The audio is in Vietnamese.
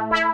Bye.